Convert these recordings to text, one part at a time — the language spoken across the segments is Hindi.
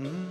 the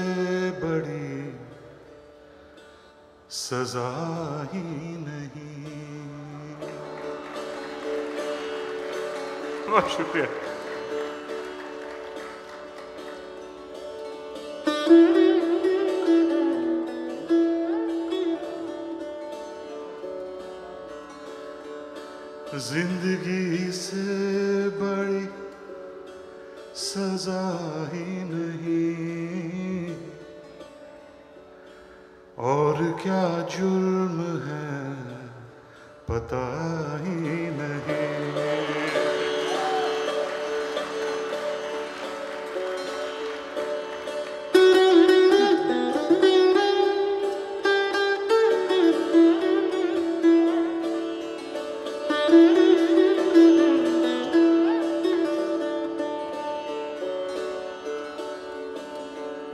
सजा ही नहीं बहुत शुक्रिया ज़िंदगी से बड़ी सजा ही नहीं और क्या जुल्म है पता ही नहीं।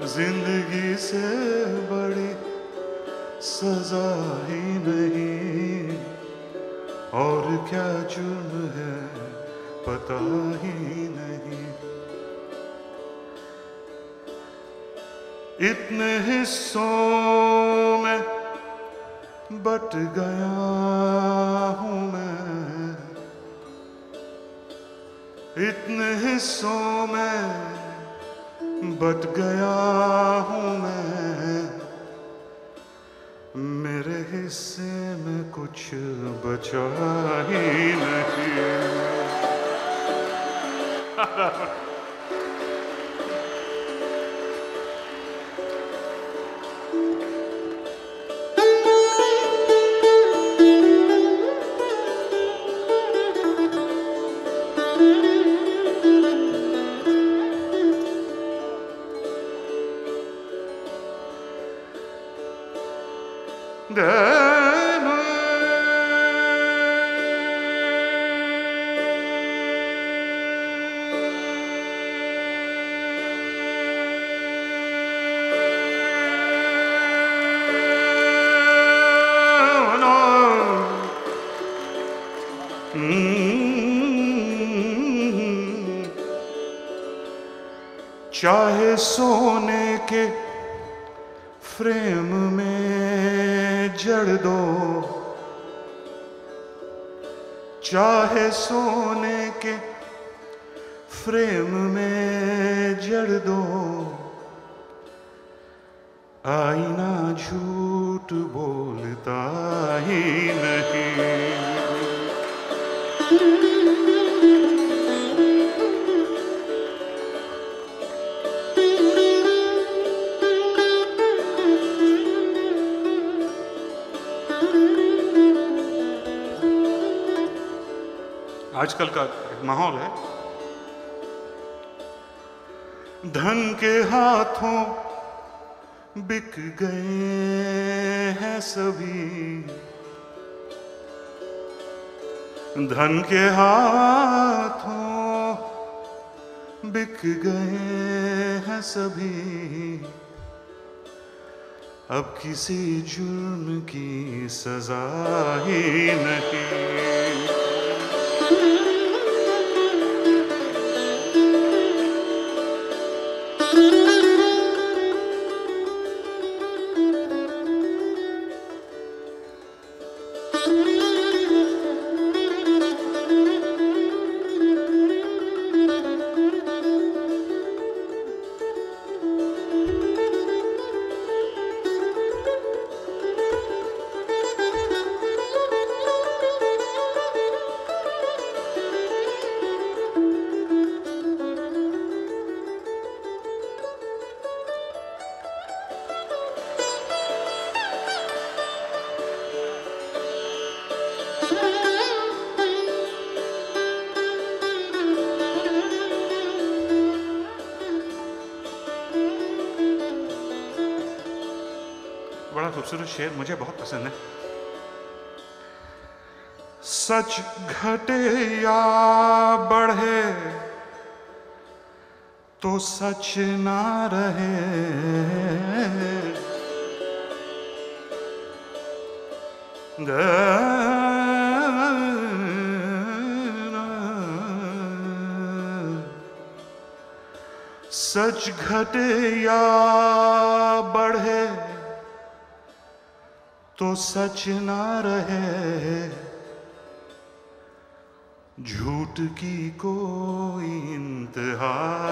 ज़िंदगी से बड़ी सजा ही नहीं। और क्या जुर्म है, पता ही नहीं। इतने हिस्सों में बट गया हूँ मैं। इतने हिस्सों में बट गया हूँ मैं। बचा ही चाहे सोने के फ्रेम में जड़ दो। चाहे सोने के फ्रेम में जड़ दो। आईना झूठ बोलता ही नहीं। आजकल का माहौल है। धन के हाथों बिक गए हैं सभी। धन के हाथों बिक गए हैं सभी। अब किसी जुर्म की सजा ही नहीं। खूबसूरत शेर मुझे बहुत पसंद है। सच घटे या बढ़े तो सच ना रहे। सच घटे या बढ़े तो सच ना रहे। झूठ की कोई इंतहा